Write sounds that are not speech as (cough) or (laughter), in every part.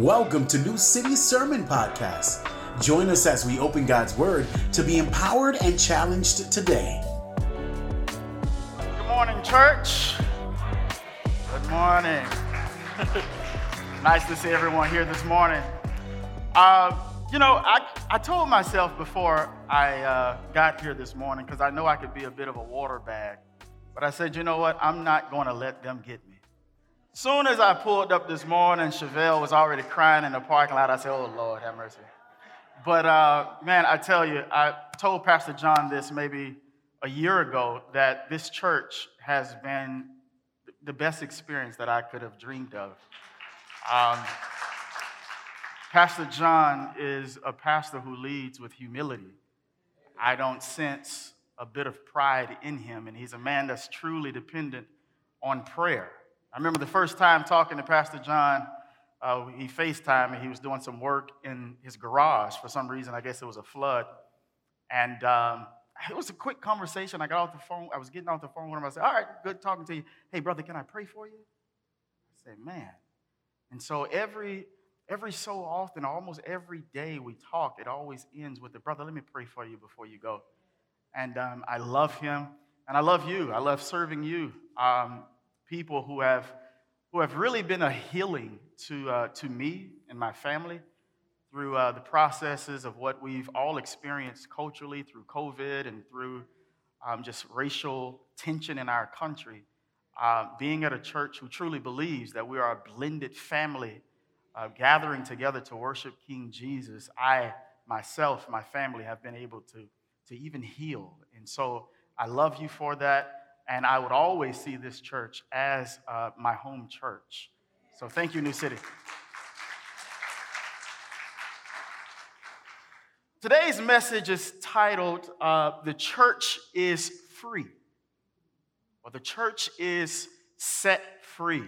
Welcome to New City Sermon Podcast. Join us as we open God's Word to be empowered and challenged today. Good morning, church. Good morning. (laughs) nice to see everyone here this morning. Uh, you know, I, I told myself before I uh, got here this morning, because I know I could be a bit of a water bag, but I said, you know what? I'm not going to let them get me. Soon as I pulled up this morning, Chevelle was already crying in the parking lot. I said, oh, Lord, have mercy. But uh, man, I tell you, I told Pastor John this maybe a year ago that this church has been the best experience that I could have dreamed of. Um, Pastor John is a pastor who leads with humility. I don't sense a bit of pride in him, and he's a man that's truly dependent on prayer. I remember the first time talking to Pastor John, uh, he FaceTimed me. He was doing some work in his garage for some reason. I guess it was a flood. And um, it was a quick conversation. I got off the phone. I was getting off the phone with him. I said, All right, good talking to you. Hey, brother, can I pray for you? I said, Man. And so every every so often, almost every day we talk, it always ends with the brother, let me pray for you before you go. And um, I love him, and I love you. I love serving you. Um, people who have, who have really been a healing to, uh, to me and my family through uh, the processes of what we've all experienced culturally through COVID and through um, just racial tension in our country. Uh, being at a church who truly believes that we are a blended family uh, gathering together to worship King Jesus, I myself, my family, have been able to, to even heal. And so I love you for that. And I would always see this church as uh, my home church. So thank you, New City. Today's message is titled uh, The Church is Free, or The Church is Set Free.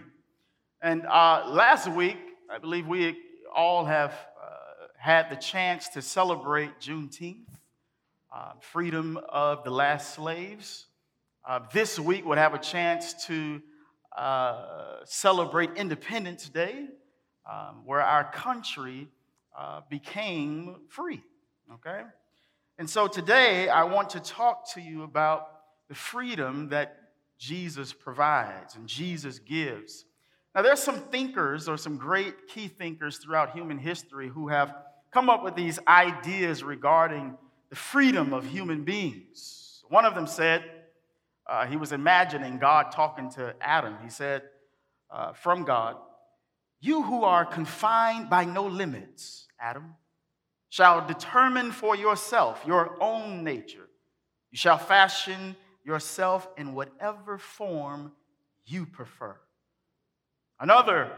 And uh, last week, I believe we all have uh, had the chance to celebrate Juneteenth, uh, freedom of the last slaves. Uh, this week would have a chance to uh, celebrate Independence Day, um, where our country uh, became free. Okay? And so today I want to talk to you about the freedom that Jesus provides and Jesus gives. Now, there's some thinkers or some great key thinkers throughout human history who have come up with these ideas regarding the freedom of human beings. One of them said, uh, he was imagining God talking to Adam. He said, uh, from God, You who are confined by no limits, Adam, shall determine for yourself your own nature. You shall fashion yourself in whatever form you prefer. Another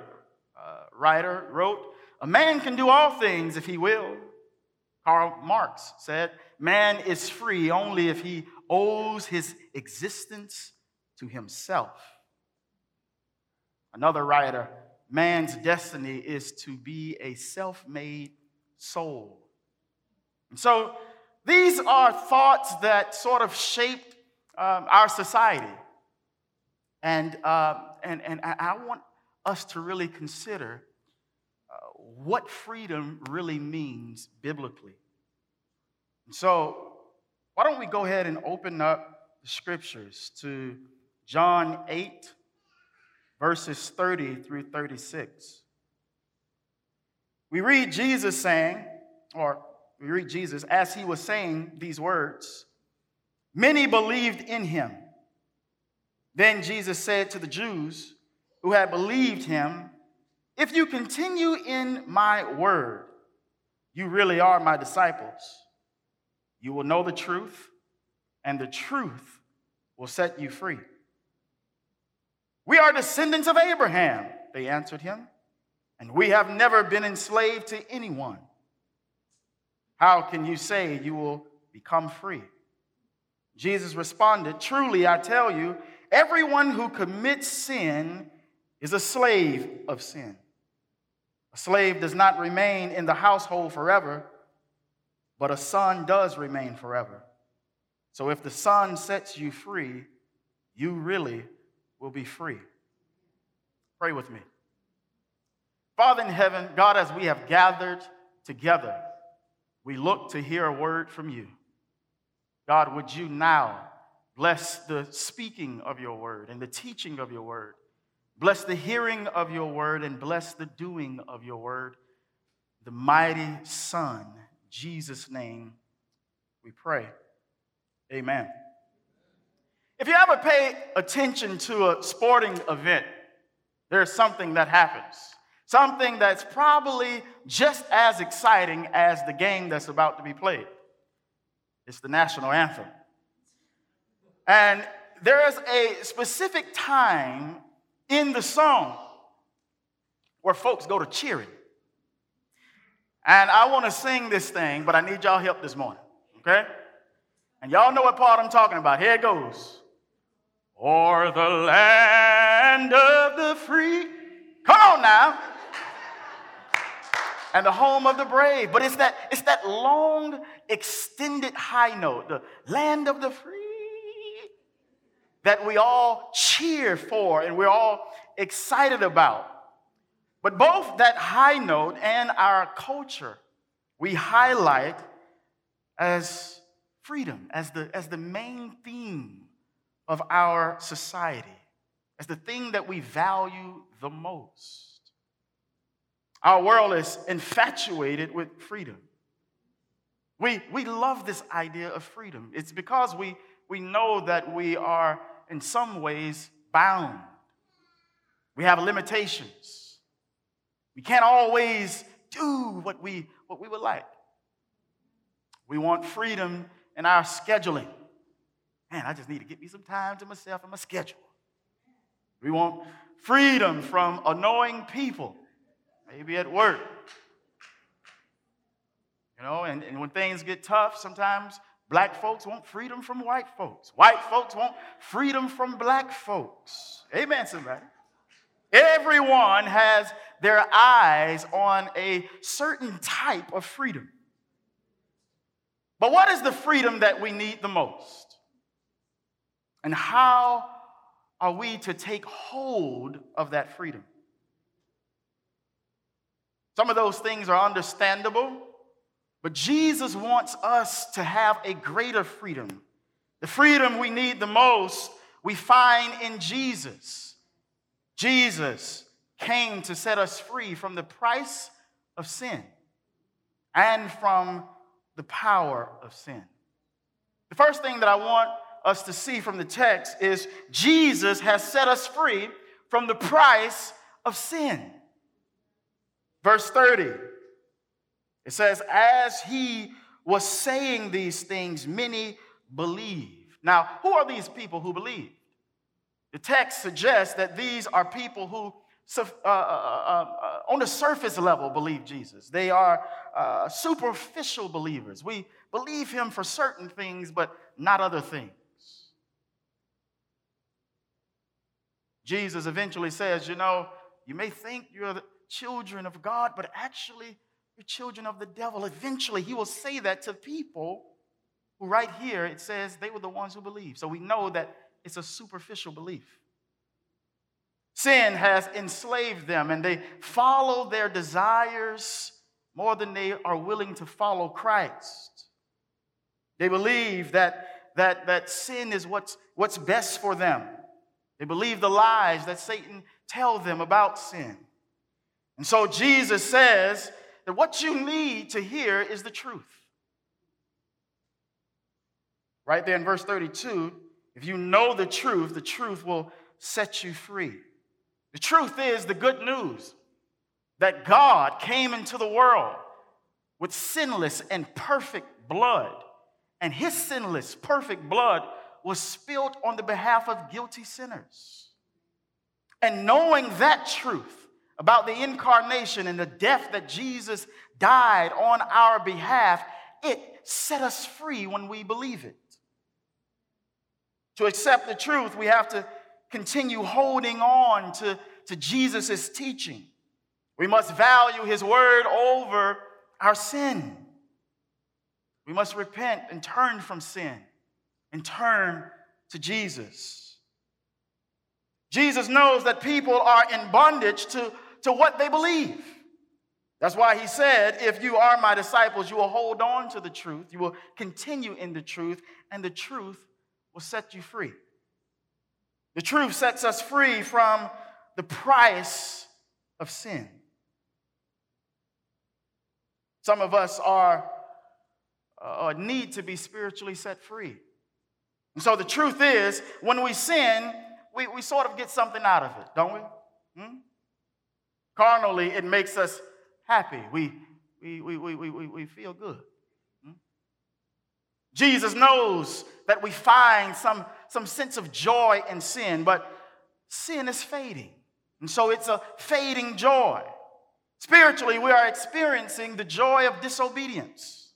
uh, writer wrote, A man can do all things if he will. Karl Marx said, Man is free only if he owes his existence to himself. Another writer, man's destiny is to be a self made soul. And so these are thoughts that sort of shaped um, our society. And, uh, and, and I want us to really consider uh, what freedom really means biblically. So, why don't we go ahead and open up the scriptures to John 8, verses 30 through 36. We read Jesus saying, or we read Jesus as he was saying these words Many believed in him. Then Jesus said to the Jews, who had believed him, If you continue in my word, you really are my disciples. You will know the truth, and the truth will set you free. We are descendants of Abraham, they answered him, and we have never been enslaved to anyone. How can you say you will become free? Jesus responded, Truly, I tell you, everyone who commits sin is a slave of sin. A slave does not remain in the household forever, but a son does remain forever. So if the son sets you free, you really will be free. Pray with me. Father in heaven, God, as we have gathered together, we look to hear a word from you. God, would you now bless the speaking of your word and the teaching of your word? Bless the hearing of your word and bless the doing of your word. The mighty Son, Jesus' name, we pray. Amen. If you ever pay attention to a sporting event, there's something that happens. Something that's probably just as exciting as the game that's about to be played. It's the national anthem. And there is a specific time in the song where folks go to cheering. And I want to sing this thing, but I need y'all help this morning, okay? And y'all know what part I'm talking about. Here it goes. Or the land of the free. Come on now. And the home of the brave. But it's that, it's that long, extended high note, the land of the free, that we all cheer for and we're all excited about. But both that high note and our culture, we highlight as freedom, as the, as the main theme of our society, as the thing that we value the most. Our world is infatuated with freedom. We, we love this idea of freedom. It's because we, we know that we are, in some ways, bound. We have limitations. We can't always do what we, what we would like. We want freedom in our scheduling. Man, I just need to get me some time to myself and my schedule. We want freedom from annoying people, maybe at work. You know, and, and when things get tough, sometimes black folks want freedom from white folks. White folks want freedom from black folks. Amen, somebody. Everyone has their eyes on a certain type of freedom. But what is the freedom that we need the most? And how are we to take hold of that freedom? Some of those things are understandable, but Jesus wants us to have a greater freedom. The freedom we need the most, we find in Jesus. Jesus came to set us free from the price of sin and from the power of sin. The first thing that I want us to see from the text is Jesus has set us free from the price of sin. Verse 30, it says, As he was saying these things, many believed. Now, who are these people who believe? The text suggests that these are people who uh, uh, uh, uh, on the surface level believe Jesus. They are uh, superficial believers. We believe him for certain things, but not other things. Jesus eventually says, You know, you may think you're the children of God, but actually you're children of the devil. Eventually, he will say that to people who, right here, it says they were the ones who believe. So we know that it's a superficial belief. Sin has enslaved them, and they follow their desires more than they are willing to follow Christ. They believe that, that, that sin is what's, what's best for them. They believe the lies that Satan tells them about sin. And so Jesus says that what you need to hear is the truth. Right there in verse 32, if you know the truth, the truth will set you free. The truth is the good news that God came into the world with sinless and perfect blood, and his sinless, perfect blood was spilled on the behalf of guilty sinners. And knowing that truth about the incarnation and the death that Jesus died on our behalf, it set us free when we believe it. To accept the truth, we have to continue holding on to, to Jesus' teaching. We must value his word over our sin. We must repent and turn from sin and turn to Jesus. Jesus knows that people are in bondage to, to what they believe. That's why he said, If you are my disciples, you will hold on to the truth, you will continue in the truth, and the truth will set you free. The truth sets us free from the price of sin. Some of us are uh, need to be spiritually set free. And so the truth is, when we sin, we, we sort of get something out of it, don't we? Hmm? Carnally, it makes us happy. We, we, we, we, we, we feel good. Jesus knows that we find some, some sense of joy in sin, but sin is fading. And so it's a fading joy. Spiritually, we are experiencing the joy of disobedience.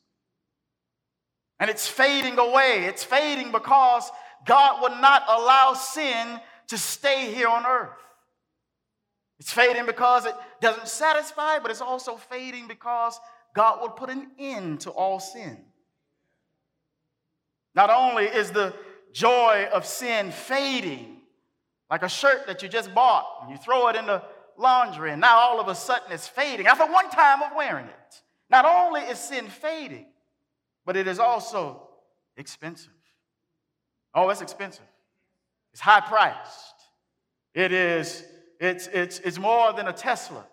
And it's fading away. It's fading because God will not allow sin to stay here on earth. It's fading because it doesn't satisfy, but it's also fading because God will put an end to all sin. Not only is the joy of sin fading, like a shirt that you just bought, and you throw it in the laundry, and now all of a sudden it's fading after one time of wearing it. Not only is sin fading, but it is also expensive. Oh, it's expensive. It's high priced. It is, it's, it's, it's more than a Tesla,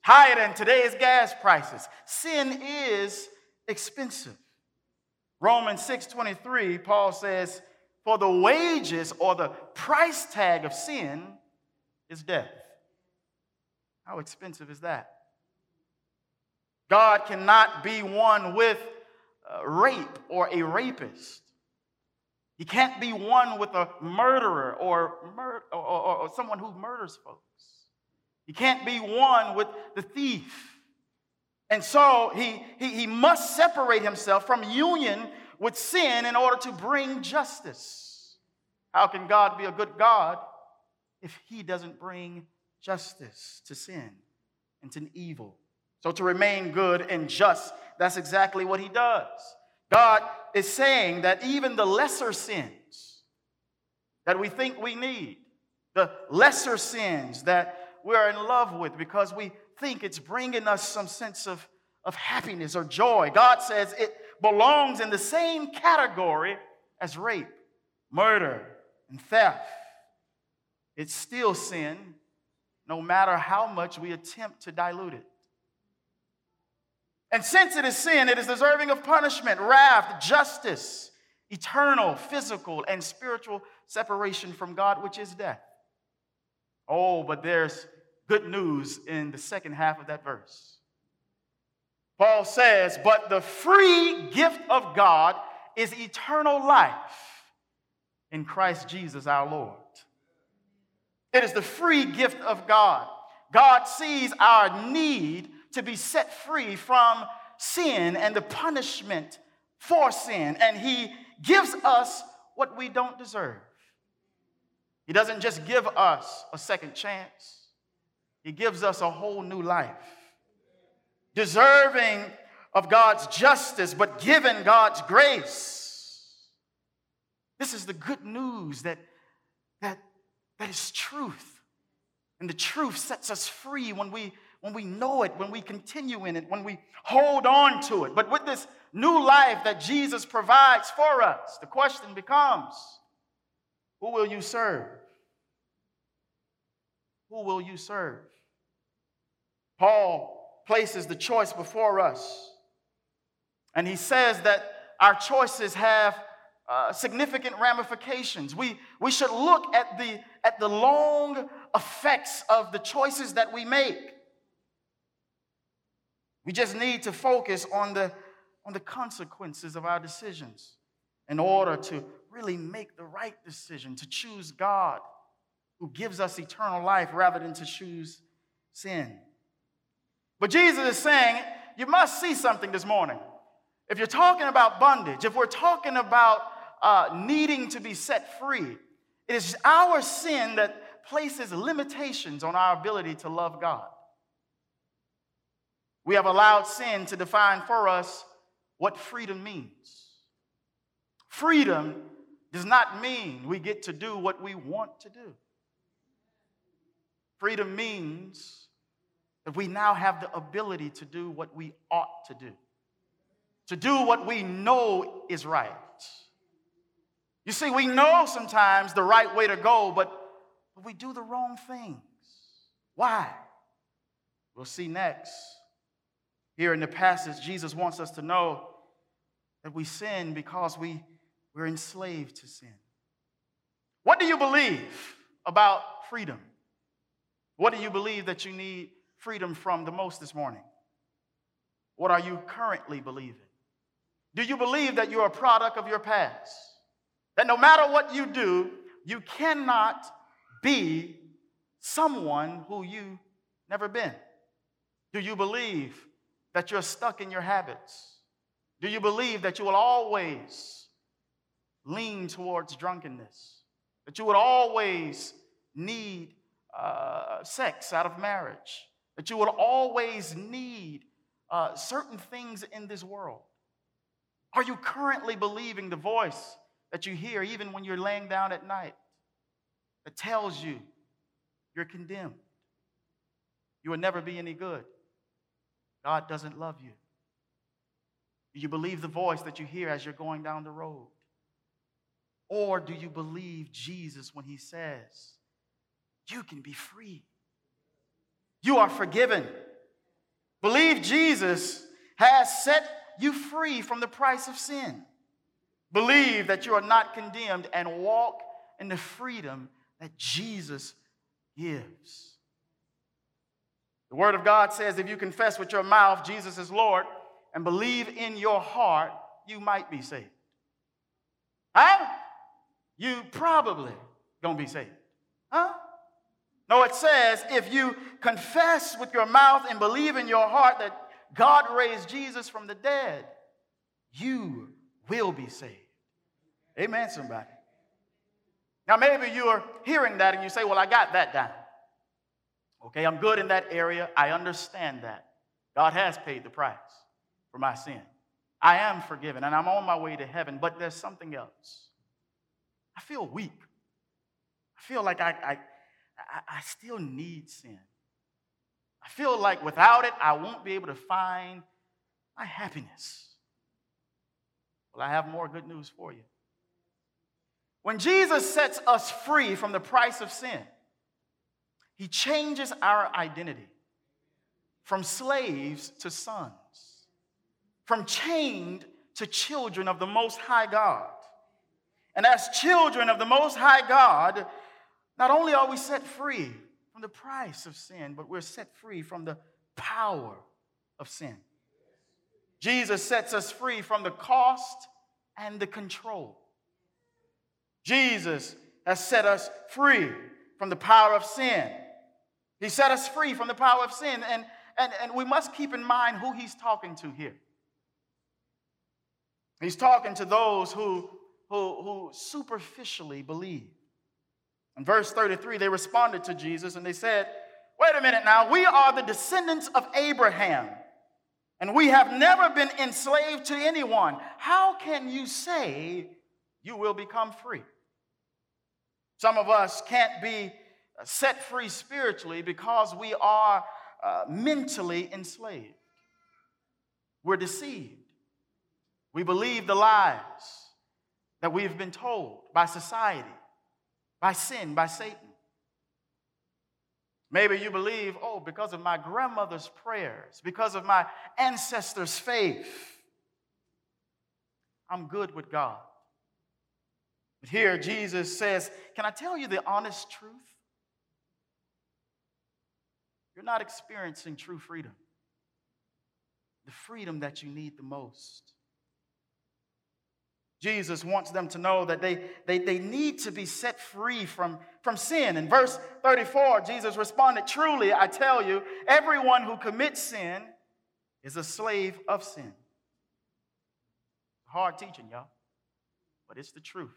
higher than today's gas prices. Sin is expensive. Romans 6:23, Paul says, For the wages or the price tag of sin is death. How expensive is that? God cannot be one with rape or a rapist. He can't be one with a murderer or, mur- or, or, or someone who murders folks. He can't be one with the thief. And so he, he, he must separate himself from union with sin in order to bring justice. How can God be a good God if he doesn't bring justice to sin and to evil? So to remain good and just, that's exactly what he does. God is saying that even the lesser sins that we think we need, the lesser sins that we're in love with because we think it's bringing us some sense of, of happiness or joy, God says it belongs in the same category as rape, murder, and theft. It's still sin, no matter how much we attempt to dilute it. And since it is sin, it is deserving of punishment, wrath, justice, eternal, physical, and spiritual separation from God, which is death. Oh, but there's good news in the second half of that verse. Paul says, But the free gift of God is eternal life in Christ Jesus our Lord. It is the free gift of God. God sees our need to be set free from sin and the punishment for sin. And He gives us what we don't deserve. He doesn't just give us a second chance, He gives us a whole new life. Deserving of God's justice, but given God's grace. This is the good news that, that, that is truth. And the truth sets us free when we when we know it, when we continue in it, when we hold on to it. But with this new life that Jesus provides for us, the question becomes who will you serve? Who will you serve? Paul places the choice before us, and he says that our choices have uh, significant ramifications. We, we should look at the, at the long effects of the choices that we make. We just need to focus on the, on the consequences of our decisions in order to really make the right decision, to choose God who gives us eternal life rather than to choose sin. But Jesus is saying, you must see something this morning. If you're talking about bondage, if we're talking about uh, needing to be set free, it is our sin that places limitations on our ability to love God. We have allowed sin to define for us what freedom means. Freedom does not mean we get to do what we want to do. Freedom means that we now have the ability to do what we ought to do, to do what we know is right. You see, we know sometimes the right way to go, but, but we do the wrong things. Why? We'll see next. Here in the passage, Jesus wants us to know that we sin because we, we're enslaved to sin. What do you believe about freedom? What do you believe that you need freedom from the most this morning? What are you currently believing? Do you believe that you're a product of your past? That no matter what you do, you cannot be someone who you never been? Do you believe that you're stuck in your habits? Do you believe that you will always lean towards drunkenness? That you would always need uh, sex out of marriage? That you will always need uh, certain things in this world? Are you currently believing the voice that you hear even when you're laying down at night that tells you you're condemned? You will never be any good. God doesn't love you. Do you believe the voice that you hear as you're going down the road? Or do you believe Jesus when he says, You can be free? You are forgiven. Believe Jesus has set you free from the price of sin. Believe that you are not condemned and walk in the freedom that Jesus gives. The Word of God says if you confess with your mouth Jesus is Lord and believe in your heart, you might be saved. Huh? You probably gonna be saved. Huh? No, it says if you confess with your mouth and believe in your heart that God raised Jesus from the dead, you will be saved. Amen, somebody. Now, maybe you're hearing that and you say, Well, I got that down. Okay, I'm good in that area. I understand that. God has paid the price for my sin. I am forgiven and I'm on my way to heaven, but there's something else. I feel weak. I feel like I, I, I, I still need sin. I feel like without it, I won't be able to find my happiness. Well, I have more good news for you. When Jesus sets us free from the price of sin, he changes our identity from slaves to sons, from chained to children of the Most High God. And as children of the Most High God, not only are we set free from the price of sin, but we're set free from the power of sin. Jesus sets us free from the cost and the control. Jesus has set us free from the power of sin he set us free from the power of sin. And, and, and we must keep in mind who he's talking to here. He's talking to those who, who, who superficially believe. In verse 33, they responded to Jesus and they said, Wait a minute now, we are the descendants of Abraham, and we have never been enslaved to anyone. How can you say you will become free? Some of us can't be set free spiritually because we are uh, mentally enslaved. We're deceived. We believe the lies that we've been told by society, by sin, by Satan. Maybe you believe, oh, because of my grandmother's prayers, because of my ancestors' faith, I'm good with God. But here Jesus says, Can I tell you the honest truth? you're not experiencing true freedom. The freedom that you need the most. Jesus wants them to know that they, they, they need to be set free from, from sin. In verse 34, Jesus responded, Truly, I tell you, everyone who commits sin is a slave of sin. Hard teaching, y'all, but it's the truth.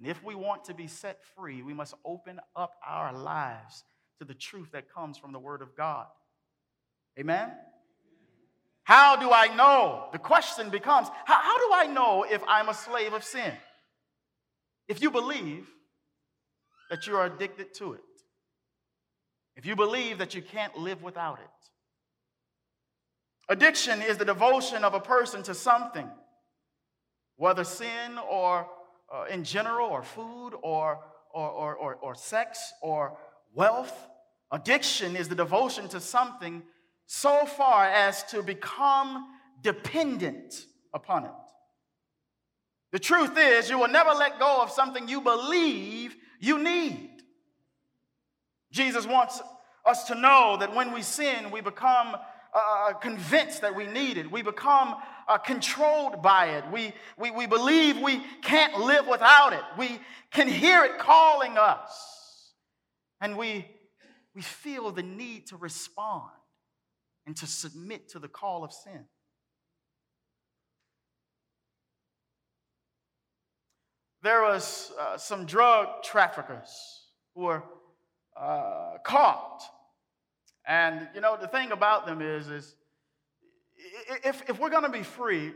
And if we want to be set free, we must open up our lives to the truth that comes from the Word of God. Amen? How do I know? The question becomes how, how, do I know if I'm a slave of sin? If you believe that you are addicted to it. if you believe that you can't live without it. Addiction is the devotion of a person to something, whether sin or uh, in general, or food, or, or, or, or, or sex, or wealth. Addiction is the devotion to something so far as to become dependent upon it. The truth is, you will never let go of something you believe you need. Jesus wants us to know that when we sin, we become uh, convinced that we need it. We become uh, controlled by it. We, we, we believe we can't live without it. We can hear it calling us. And we, we feel the need to respond and to submit to the call of sin. there was uh, some drug traffickers who were uh, caught. And, you know, the thing about them is, is if, if we're going to be free,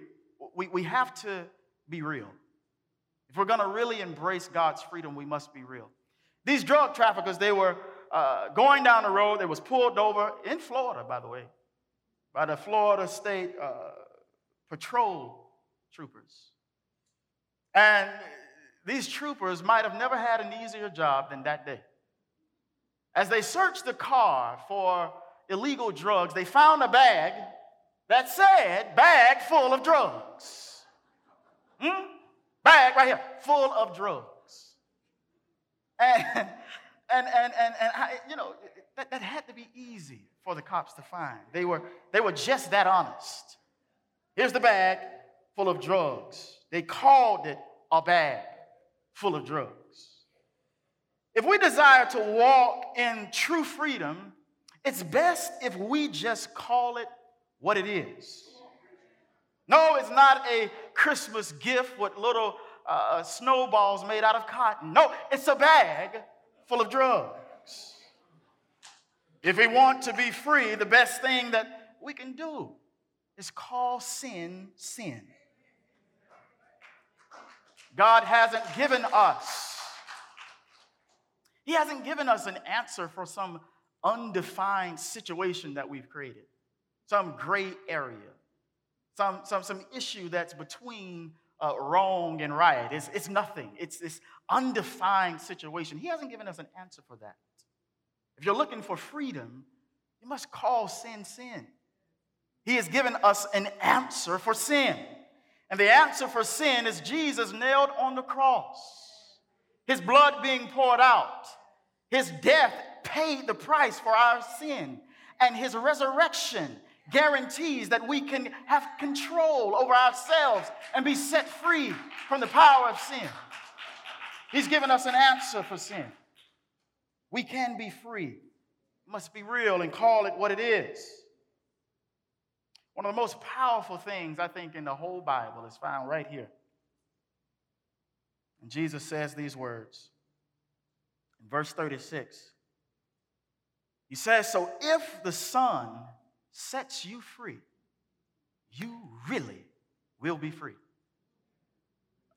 we, we have to be real. If we're going to really embrace God's freedom, we must be real. These drug traffickers, they were uh, going down the road. They was pulled over in Florida, by the way, by the Florida State uh, Patrol troopers. And these troopers might have never had an easier job than that day. As they searched the car for illegal drugs, they found a bag that said, bag full of drugs. Hmm? Bag right here, full of drugs. And, (laughs) and, and, and, and I, you know, that, that had to be easy for the cops to find. They were, they were just that honest. Here's the bag full of drugs. They called it a bag full of drugs. If we desire to walk in true freedom, it's best if we just call it what it is. No, it's not a Christmas gift with little uh, snowballs made out of cotton. No, it's a bag full of drugs. If we want to be free, the best thing that we can do is call sin sin. God hasn't given us. He hasn't given us an answer for some undefined situation that we've created, some gray area, some, some, some issue that's between uh, wrong and right. It's, it's nothing, it's this undefined situation. He hasn't given us an answer for that. If you're looking for freedom, you must call sin sin. He has given us an answer for sin. And the answer for sin is Jesus nailed on the cross, his blood being poured out, his death paid the price for our sin, and his resurrection guarantees that we can have control over ourselves and be set free from the power of sin. He's given us an answer for sin. We can be free. must be real and call it what it is. One of the most powerful things, I think, in the whole Bible is found right here. And Jesus says these words in verse 36. He says, So if the Son sets you free, you really will be free.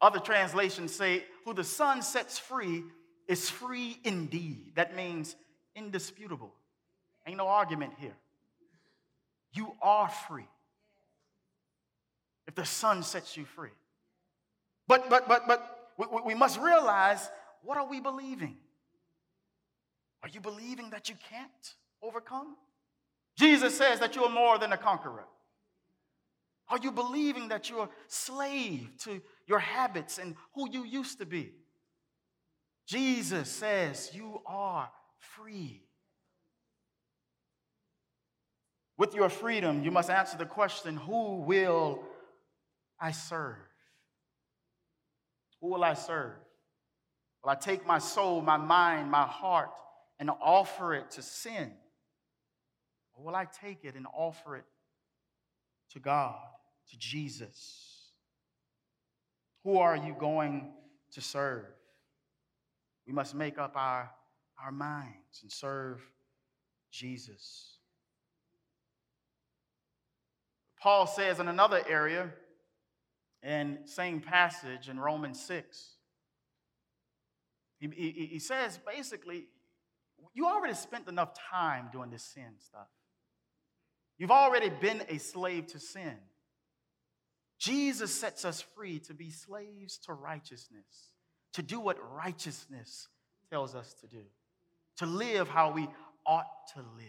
Other translations say, Who the Son sets free is free indeed. That means indisputable. Ain't no argument here. You are free. If the Son sets you free. But, but, but, but we, we must realize what are we believing? Are you believing that you can't overcome? Jesus says that you are more than a conqueror. Are you believing that you're a slave to your habits and who you used to be? Jesus says you are free. With your freedom, you must answer the question who will I serve? Who will I serve? Will I take my soul, my mind, my heart, and offer it to sin? Or will I take it and offer it to God, to Jesus? Who are you going to serve? We must make up our, our minds and serve Jesus. Paul says in another area, in same passage in Romans 6, he, he, he says basically, you already spent enough time doing this sin stuff. You've already been a slave to sin. Jesus sets us free to be slaves to righteousness, to do what righteousness tells us to do, to live how we ought to live.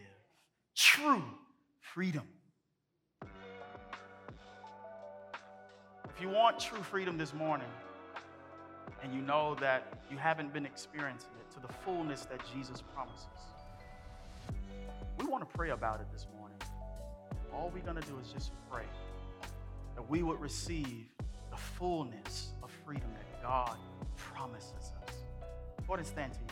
True freedom. If you want true freedom this morning, and you know that you haven't been experiencing it to the fullness that Jesus promises, we want to pray about it this morning. All we're going to do is just pray that we would receive the fullness of freedom God promises us. Ahead and stand to feet.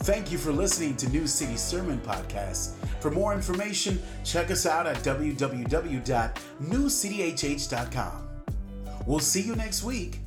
Thank you for listening to New City Sermon Podcast. For more information, check us out at www.newcityhh.com. We'll see you next week